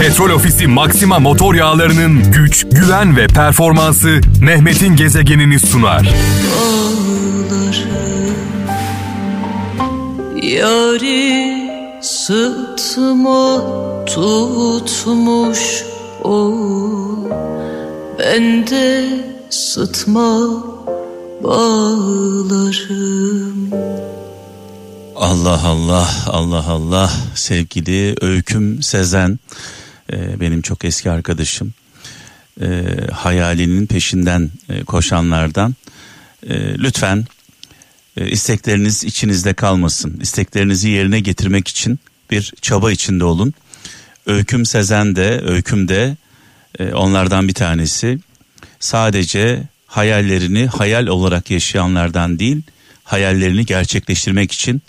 Petrol Ofisi Maxima motor yağlarının güç, güven ve performansı Mehmet'in gezegenini sunar. Yari sıtma tutmuş o Bende sıtma bağlarım Allah Allah Allah Allah. Sevgili Öyküm Sezen e, benim çok eski arkadaşım. E, hayalinin peşinden e, koşanlardan. E, lütfen e, istekleriniz içinizde kalmasın. İsteklerinizi yerine getirmek için bir çaba içinde olun. Öyküm Sezen de Öyküm de e, onlardan bir tanesi. Sadece hayallerini hayal olarak yaşayanlardan değil hayallerini gerçekleştirmek için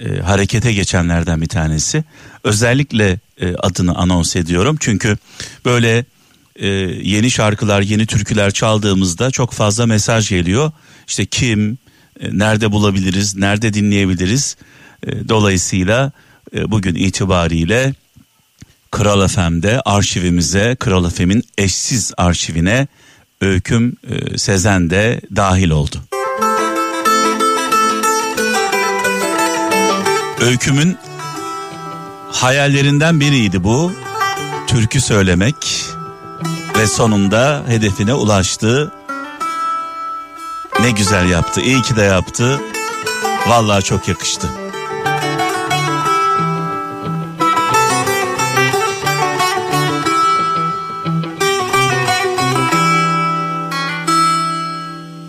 e, harekete geçenlerden bir tanesi. Özellikle e, adını anons ediyorum çünkü böyle e, yeni şarkılar, yeni türküler çaldığımızda çok fazla mesaj geliyor. İşte kim, e, nerede bulabiliriz, nerede dinleyebiliriz. E, dolayısıyla e, bugün itibariyle Kral FM'de arşivimize, Kral FM'in eşsiz arşivine Öyküm e, Sezen de dahil oldu. Öykümün hayallerinden biriydi bu. Türkü söylemek ve sonunda hedefine ulaştı. Ne güzel yaptı. İyi ki de yaptı. Vallahi çok yakıştı.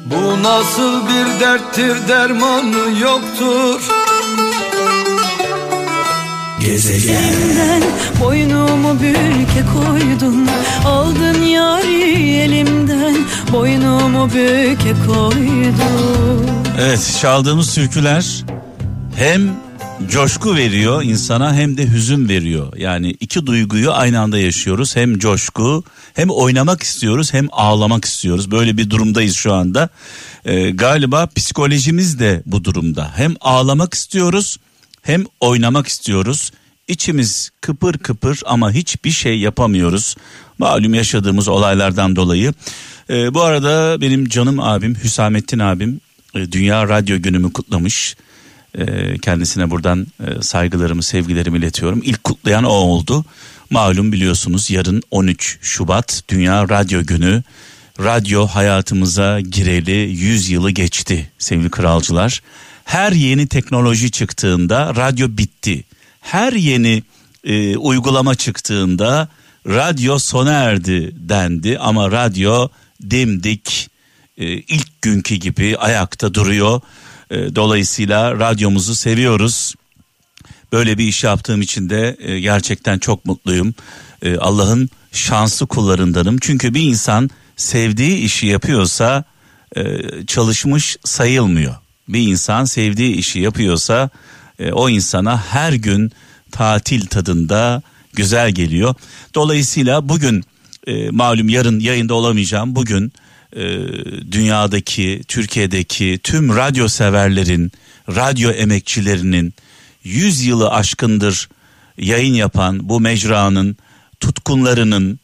Bu nasıl bir derttir dermanı yoktur Gezegenden boynumu bürke koydun Aldın yari elimden boynumu bürke koydun Evet çaldığımız türküler hem coşku veriyor insana hem de hüzün veriyor. Yani iki duyguyu aynı anda yaşıyoruz. Hem coşku hem oynamak istiyoruz hem ağlamak istiyoruz. Böyle bir durumdayız şu anda. Ee, galiba psikolojimiz de bu durumda. Hem ağlamak istiyoruz hem oynamak istiyoruz. İçimiz kıpır kıpır ama hiçbir şey yapamıyoruz. Malum yaşadığımız olaylardan dolayı. Ee, bu arada benim canım abim Hüsamettin abim e, Dünya Radyo Günümü kutlamış. E, kendisine buradan e, saygılarımı, sevgilerimi iletiyorum. İlk kutlayan o oldu. Malum biliyorsunuz yarın 13 Şubat Dünya Radyo Günü. Radyo hayatımıza gireli 100 yılı geçti sevgili kralcılar. Her yeni teknoloji çıktığında radyo bitti. Her yeni e, uygulama çıktığında radyo sona erdi dendi ama radyo dimdik e, ilk günkü gibi ayakta duruyor. E, dolayısıyla radyomuzu seviyoruz. Böyle bir iş yaptığım için de e, gerçekten çok mutluyum. E, Allah'ın şanslı kullarındanım. Çünkü bir insan sevdiği işi yapıyorsa e, çalışmış sayılmıyor. Bir insan sevdiği işi yapıyorsa e, o insana her gün tatil tadında güzel geliyor. Dolayısıyla bugün e, malum yarın yayında olamayacağım. Bugün e, dünyadaki, Türkiye'deki tüm radyo severlerin, radyo emekçilerinin 100 yılı aşkındır yayın yapan bu mecranın tutkunlarının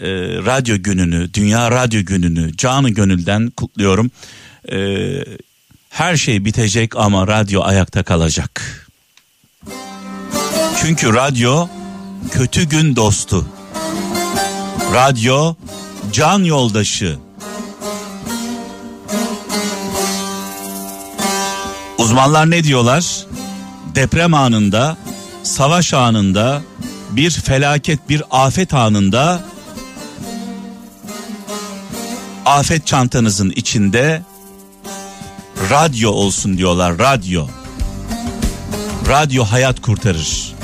e, radyo gününü, dünya radyo gününü canı gönülden kutluyorum. E, her şey bitecek ama radyo ayakta kalacak. Çünkü radyo kötü gün dostu. Radyo can yoldaşı. Uzmanlar ne diyorlar? Deprem anında, savaş anında, bir felaket, bir afet anında afet çantanızın içinde radyo olsun diyorlar. Radyo. Radyo hayat kurtarır.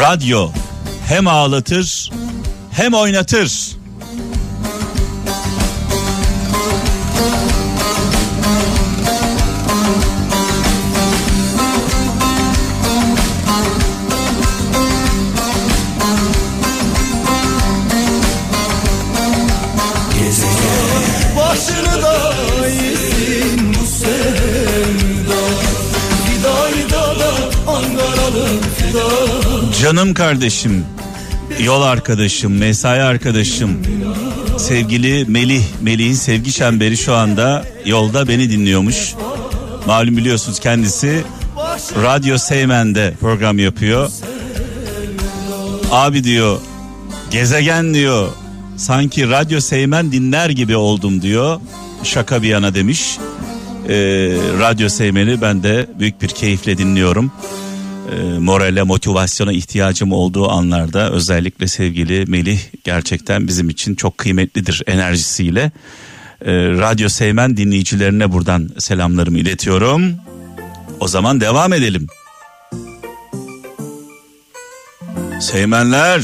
Radyo hem ağlatır hem oynatır. Kardeşim, yol arkadaşım, mesai arkadaşım, sevgili Melih, Melih'in sevgi çemberi şu anda yolda beni dinliyormuş. Malum biliyorsunuz kendisi Radyo Seymen'de program yapıyor. Abi diyor, gezegen diyor, sanki Radyo Seymen dinler gibi oldum diyor. Şaka bir yana demiş. Ee, Radyo Seymen'i ben de büyük bir keyifle dinliyorum e, morale, motivasyona ihtiyacım olduğu anlarda özellikle sevgili Melih gerçekten bizim için çok kıymetlidir enerjisiyle. E, Radyo Seymen dinleyicilerine buradan selamlarımı iletiyorum. O zaman devam edelim. Seymenler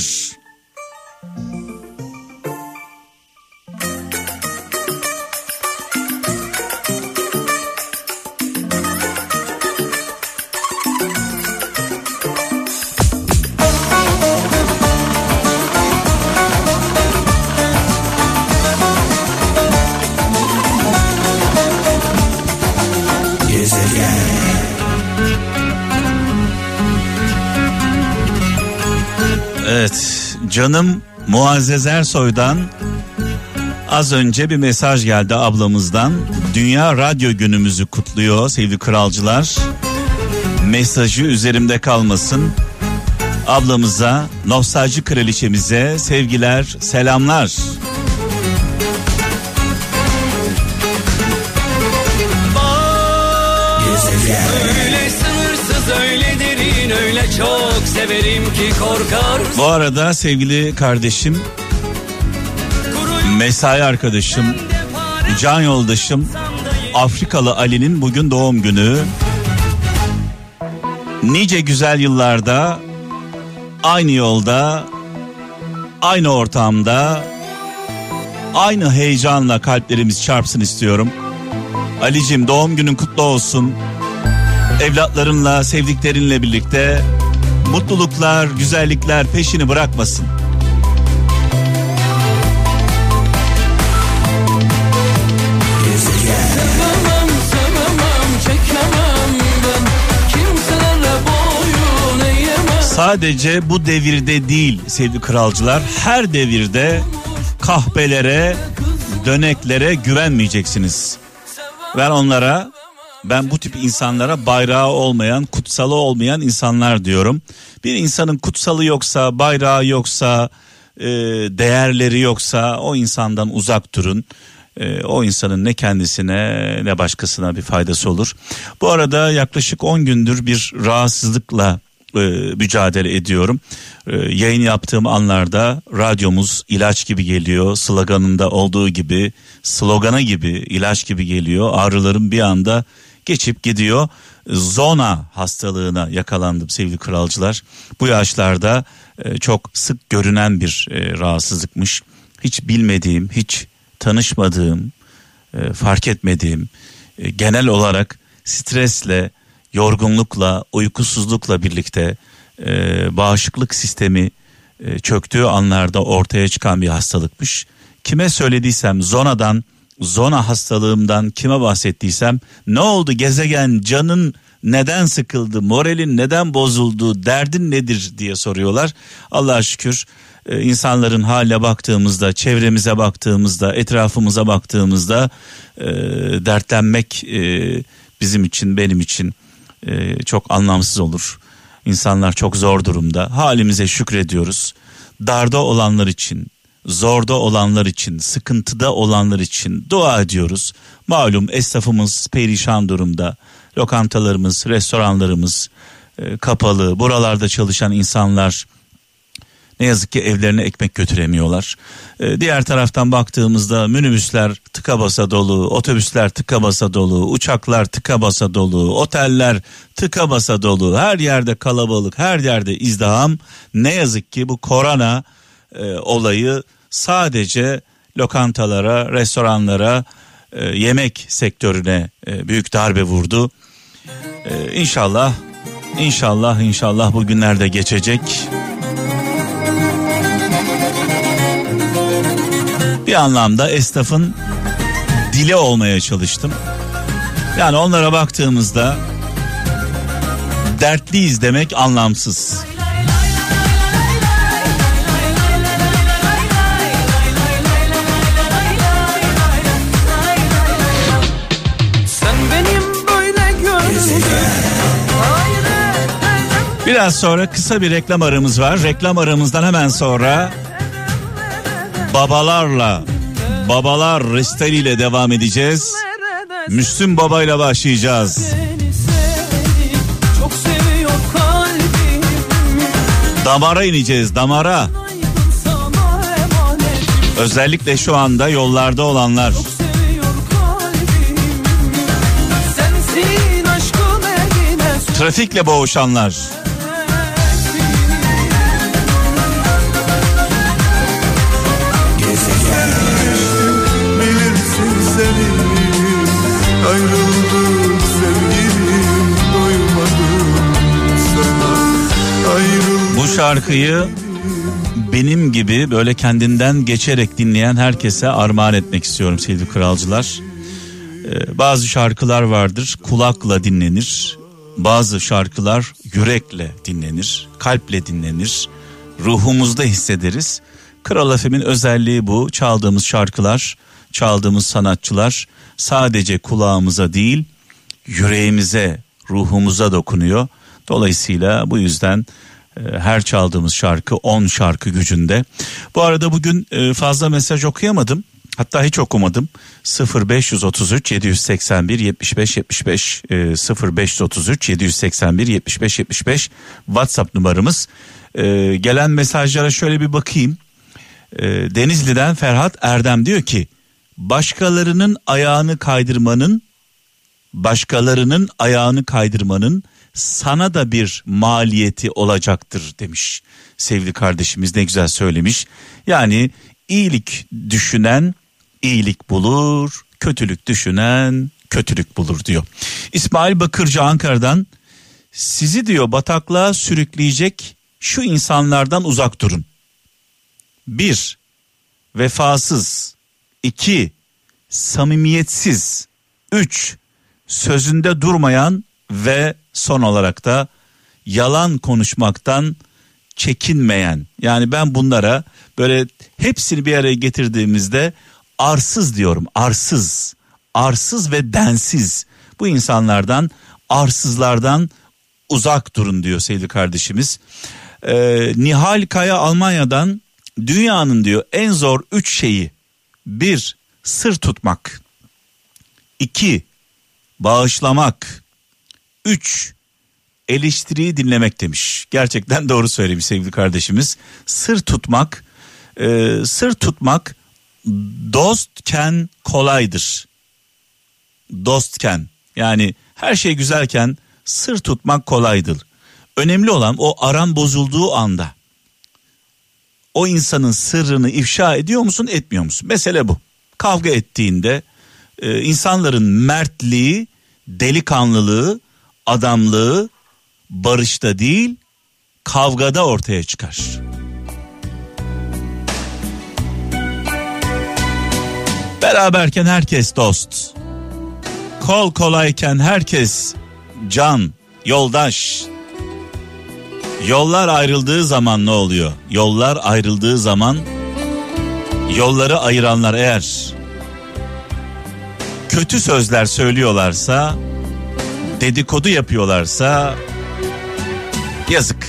Canım Muazzez Ersoy'dan az önce bir mesaj geldi ablamızdan. Dünya Radyo Günümüzü kutluyor sevgili kralcılar. Mesajı üzerimde kalmasın. Ablamıza, nostalji kraliçemize sevgiler, selamlar. Bu arada sevgili kardeşim, mesai arkadaşım, can yoldaşım Afrikalı Ali'nin bugün doğum günü. Nice güzel yıllarda aynı yolda, aynı ortamda, aynı heyecanla kalplerimiz çarpsın istiyorum. Alicim doğum günün kutlu olsun. Evlatlarınla, sevdiklerinle birlikte mutluluklar, güzellikler peşini bırakmasın. Sadece bu devirde değil sevgili kralcılar her devirde kahpelere döneklere güvenmeyeceksiniz. Ben onlara ben bu tip insanlara bayrağı olmayan, kutsalı olmayan insanlar diyorum. Bir insanın kutsalı yoksa, bayrağı yoksa, e, değerleri yoksa o insandan uzak durun. E, o insanın ne kendisine ne başkasına bir faydası olur. Bu arada yaklaşık 10 gündür bir rahatsızlıkla e, mücadele ediyorum. E, yayın yaptığım anlarda radyomuz ilaç gibi geliyor. Sloganında olduğu gibi, slogana gibi, ilaç gibi geliyor. Ağrılarım bir anda geçip gidiyor. Zona hastalığına yakalandım sevgili kralcılar. Bu yaşlarda e, çok sık görünen bir e, rahatsızlıkmış. Hiç bilmediğim, hiç tanışmadığım, e, fark etmediğim, genel olarak stresle, yorgunlukla, uykusuzlukla birlikte bağışıklık sistemi çöktüğü anlarda ortaya çıkan bir hastalıkmış. Kime söylediysem zonadan zona hastalığımdan kime bahsettiysem ne oldu gezegen canın neden sıkıldı moralin neden bozuldu derdin nedir diye soruyorlar. Allah'a şükür e, insanların haline baktığımızda çevremize baktığımızda etrafımıza baktığımızda e, dertlenmek e, bizim için benim için çok anlamsız olur. İnsanlar çok zor durumda halimize şükrediyoruz. Darda olanlar için zorda olanlar için, sıkıntıda olanlar için dua ediyoruz. Malum esnafımız perişan durumda. Lokantalarımız, restoranlarımız e, kapalı. Buralarda çalışan insanlar ne yazık ki evlerine ekmek götüremiyorlar. E, diğer taraftan baktığımızda minibüsler tıka basa dolu, otobüsler tıka basa dolu, uçaklar tıka basa dolu, oteller tıka basa dolu. Her yerde kalabalık, her yerde izdiham. Ne yazık ki bu korona e, olayı sadece lokantalara, restoranlara, e, yemek sektörüne e, büyük darbe vurdu. E, inşallah, inşallah, inşallah bu günlerde geçecek. Bir anlamda esnafın dili olmaya çalıştım. Yani onlara baktığımızda Dertliyiz demek anlamsız. Biraz sonra kısa bir reklam aramız var. Reklam aramızdan hemen sonra babalarla babalar resteliyle devam edeceğiz. Müslüm Baba ile başlayacağız. Damara ineceğiz damara. Özellikle şu anda yollarda olanlar. Trafikle boğuşanlar. Şarkıyı benim gibi böyle kendinden geçerek dinleyen herkese armağan etmek istiyorum sevgili kralcılar. Ee, bazı şarkılar vardır kulakla dinlenir. Bazı şarkılar yürekle dinlenir, kalple dinlenir, ruhumuzda hissederiz. Kral FM'in özelliği bu. Çaldığımız şarkılar, çaldığımız sanatçılar sadece kulağımıza değil, yüreğimize, ruhumuza dokunuyor. Dolayısıyla bu yüzden her çaldığımız şarkı 10 şarkı gücünde. Bu arada bugün e, fazla mesaj okuyamadım. Hatta hiç okumadım. 0533 781 75 75 e, 0533 781 75 75 WhatsApp numaramız. E, gelen mesajlara şöyle bir bakayım. E, Denizli'den Ferhat Erdem diyor ki başkalarının ayağını kaydırmanın başkalarının ayağını kaydırmanın sana da bir maliyeti olacaktır demiş sevgili kardeşimiz ne güzel söylemiş. Yani iyilik düşünen iyilik bulur, kötülük düşünen kötülük bulur diyor. İsmail Bakırcı Ankara'dan sizi diyor bataklığa sürükleyecek şu insanlardan uzak durun. Bir, vefasız. iki samimiyetsiz. Üç, sözünde durmayan ve son olarak da yalan konuşmaktan çekinmeyen. Yani ben bunlara böyle hepsini bir araya getirdiğimizde arsız diyorum. Arsız. Arsız ve densiz. Bu insanlardan arsızlardan uzak durun diyor sevgili kardeşimiz. Ee, Nihal Kaya Almanya'dan dünyanın diyor en zor üç şeyi. Bir, sır tutmak. İki, bağışlamak. Üç, eleştiriyi dinlemek demiş. Gerçekten doğru söylemiş sevgili kardeşimiz. Sır tutmak, e, sır tutmak dostken kolaydır. Dostken yani her şey güzelken sır tutmak kolaydır. Önemli olan o aran bozulduğu anda o insanın sırrını ifşa ediyor musun etmiyor musun? Mesele bu. Kavga ettiğinde e, insanların mertliği, delikanlılığı, adamlığı barışta değil kavgada ortaya çıkar. Beraberken herkes dost. Kol kolayken herkes can, yoldaş. Yollar ayrıldığı zaman ne oluyor? Yollar ayrıldığı zaman yolları ayıranlar eğer kötü sözler söylüyorlarsa, dedikodu yapıyorlarsa yazık.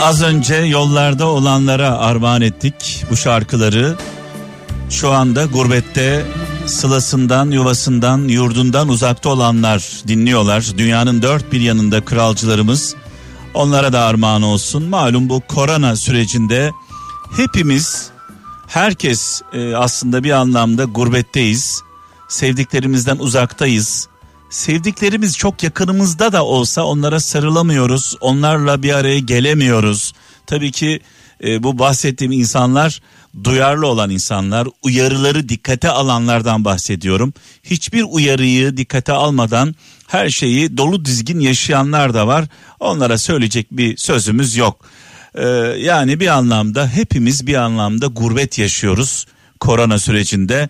Az önce yollarda olanlara armağan ettik bu şarkıları. Şu anda gurbette sılasından, yuvasından, yurdundan uzakta olanlar dinliyorlar. Dünyanın dört bir yanında kralcılarımız. Onlara da armağan olsun. Malum bu korona sürecinde hepimiz, herkes e, aslında bir anlamda gurbetteyiz. Sevdiklerimizden uzaktayız sevdiklerimiz çok yakınımızda da olsa onlara sarılamıyoruz. Onlarla bir araya gelemiyoruz. Tabii ki e, bu bahsettiğim insanlar duyarlı olan insanlar, uyarıları dikkate alanlardan bahsediyorum. Hiçbir uyarıyı dikkate almadan her şeyi dolu dizgin yaşayanlar da var. Onlara söyleyecek bir sözümüz yok. Ee, yani bir anlamda hepimiz bir anlamda gurbet yaşıyoruz korona sürecinde.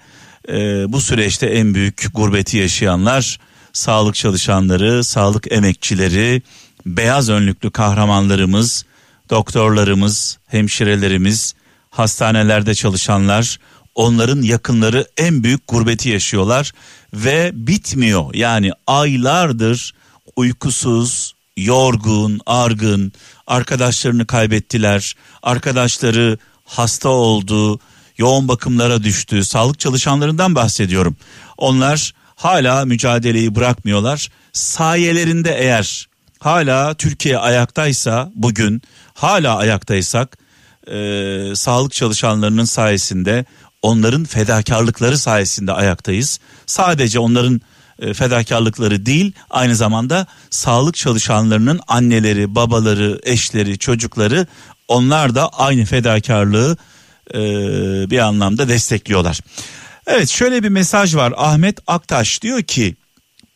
Ee, bu süreçte en büyük gurbeti yaşayanlar sağlık çalışanları, sağlık emekçileri, beyaz önlüklü kahramanlarımız, doktorlarımız, hemşirelerimiz, hastanelerde çalışanlar, onların yakınları en büyük gurbeti yaşıyorlar ve bitmiyor. Yani aylardır uykusuz, yorgun, argın, arkadaşlarını kaybettiler. Arkadaşları hasta oldu, yoğun bakımlara düştü. Sağlık çalışanlarından bahsediyorum. Onlar hala mücadeleyi bırakmıyorlar. Sayelerinde eğer hala Türkiye ayaktaysa bugün hala ayaktaysak e, sağlık çalışanlarının sayesinde onların fedakarlıkları sayesinde ayaktayız. Sadece onların e, fedakarlıkları değil aynı zamanda sağlık çalışanlarının anneleri, babaları, eşleri, çocukları onlar da aynı fedakarlığı e, bir anlamda destekliyorlar. Evet şöyle bir mesaj var Ahmet Aktaş diyor ki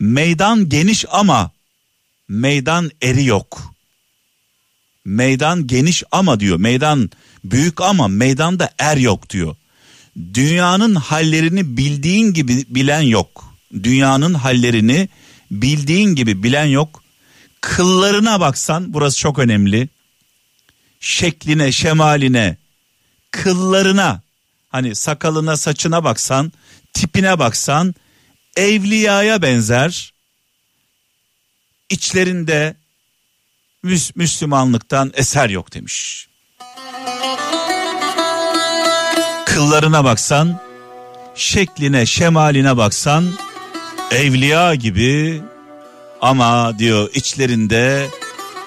meydan geniş ama meydan eri yok. Meydan geniş ama diyor meydan büyük ama meydanda er yok diyor. Dünyanın hallerini bildiğin gibi bilen yok. Dünyanın hallerini bildiğin gibi bilen yok. Kıllarına baksan burası çok önemli. Şekline, şemaline, kıllarına hani sakalına, saçına baksan, tipine baksan evliyaya benzer. İçlerinde Müs Müslümanlıktan eser yok demiş. Kıllarına baksan, şekline, şemaline baksan evliya gibi ama diyor içlerinde,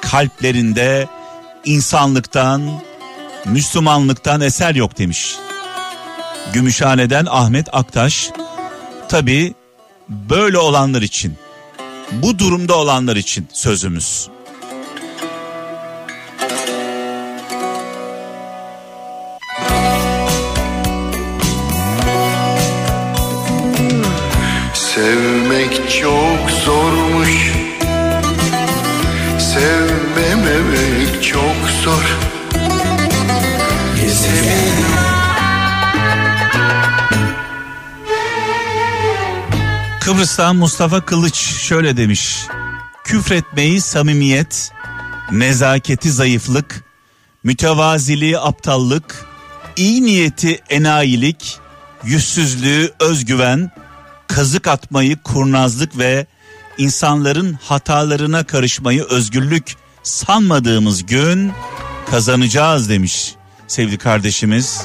kalplerinde insanlıktan, Müslümanlıktan eser yok demiş. Gümüşhane'den Ahmet Aktaş. Tabi böyle olanlar için, bu durumda olanlar için sözümüz. Sevmek çok zormuş Kıbrıs'tan Mustafa Kılıç şöyle demiş. Küfretmeyi samimiyet, nezaketi zayıflık, mütevaziliği aptallık, iyi niyeti enayilik, yüzsüzlüğü özgüven, kazık atmayı kurnazlık ve insanların hatalarına karışmayı özgürlük sanmadığımız gün kazanacağız demiş sevgili kardeşimiz.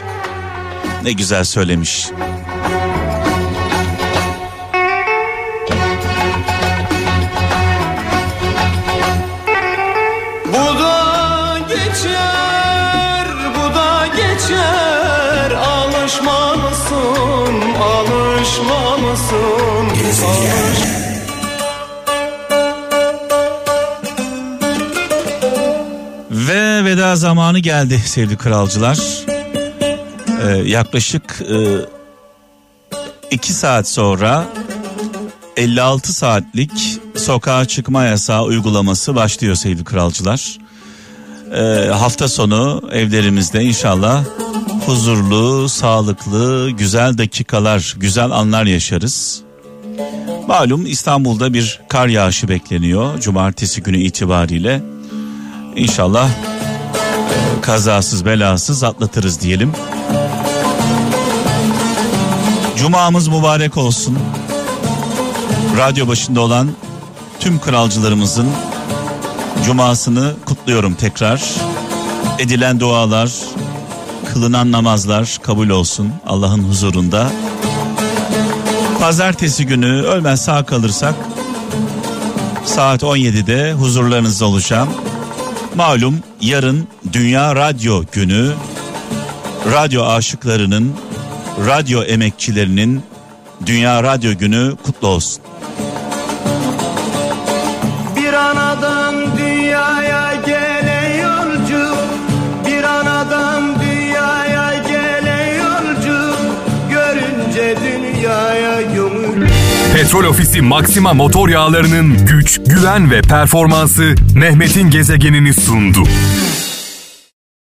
Ne güzel söylemiş. Zamanı geldi sevgili kralcılar. Ee, yaklaşık e, iki saat sonra 56 saatlik sokağa çıkma yasağı uygulaması başlıyor sevgili kralcılar. Ee, hafta sonu evlerimizde inşallah huzurlu, sağlıklı, güzel dakikalar, güzel anlar yaşarız. Malum İstanbul'da bir kar yağışı bekleniyor cumartesi günü itibariyle. İnşallah e, kazasız belasız atlatırız diyelim. Cumamız mübarek olsun. Radyo başında olan tüm kralcılarımızın cumasını kutluyorum tekrar. Edilen dualar, kılınan namazlar kabul olsun Allah'ın huzurunda. Pazartesi günü ölmez sağ kalırsak saat 17'de huzurlarınızda olacağım. Malum yarın Dünya Radyo Günü radyo aşıklarının, radyo emekçilerinin Dünya Radyo Günü kutlu olsun. Bir anadan dünyaya gelen yolcu, bir anadan dünyaya gelen yolcu, görünce dünyaya gömül. Petrol Ofisi Maxima motor yağlarının güç, güven ve performansı Mehmet'in gezegenini sundu.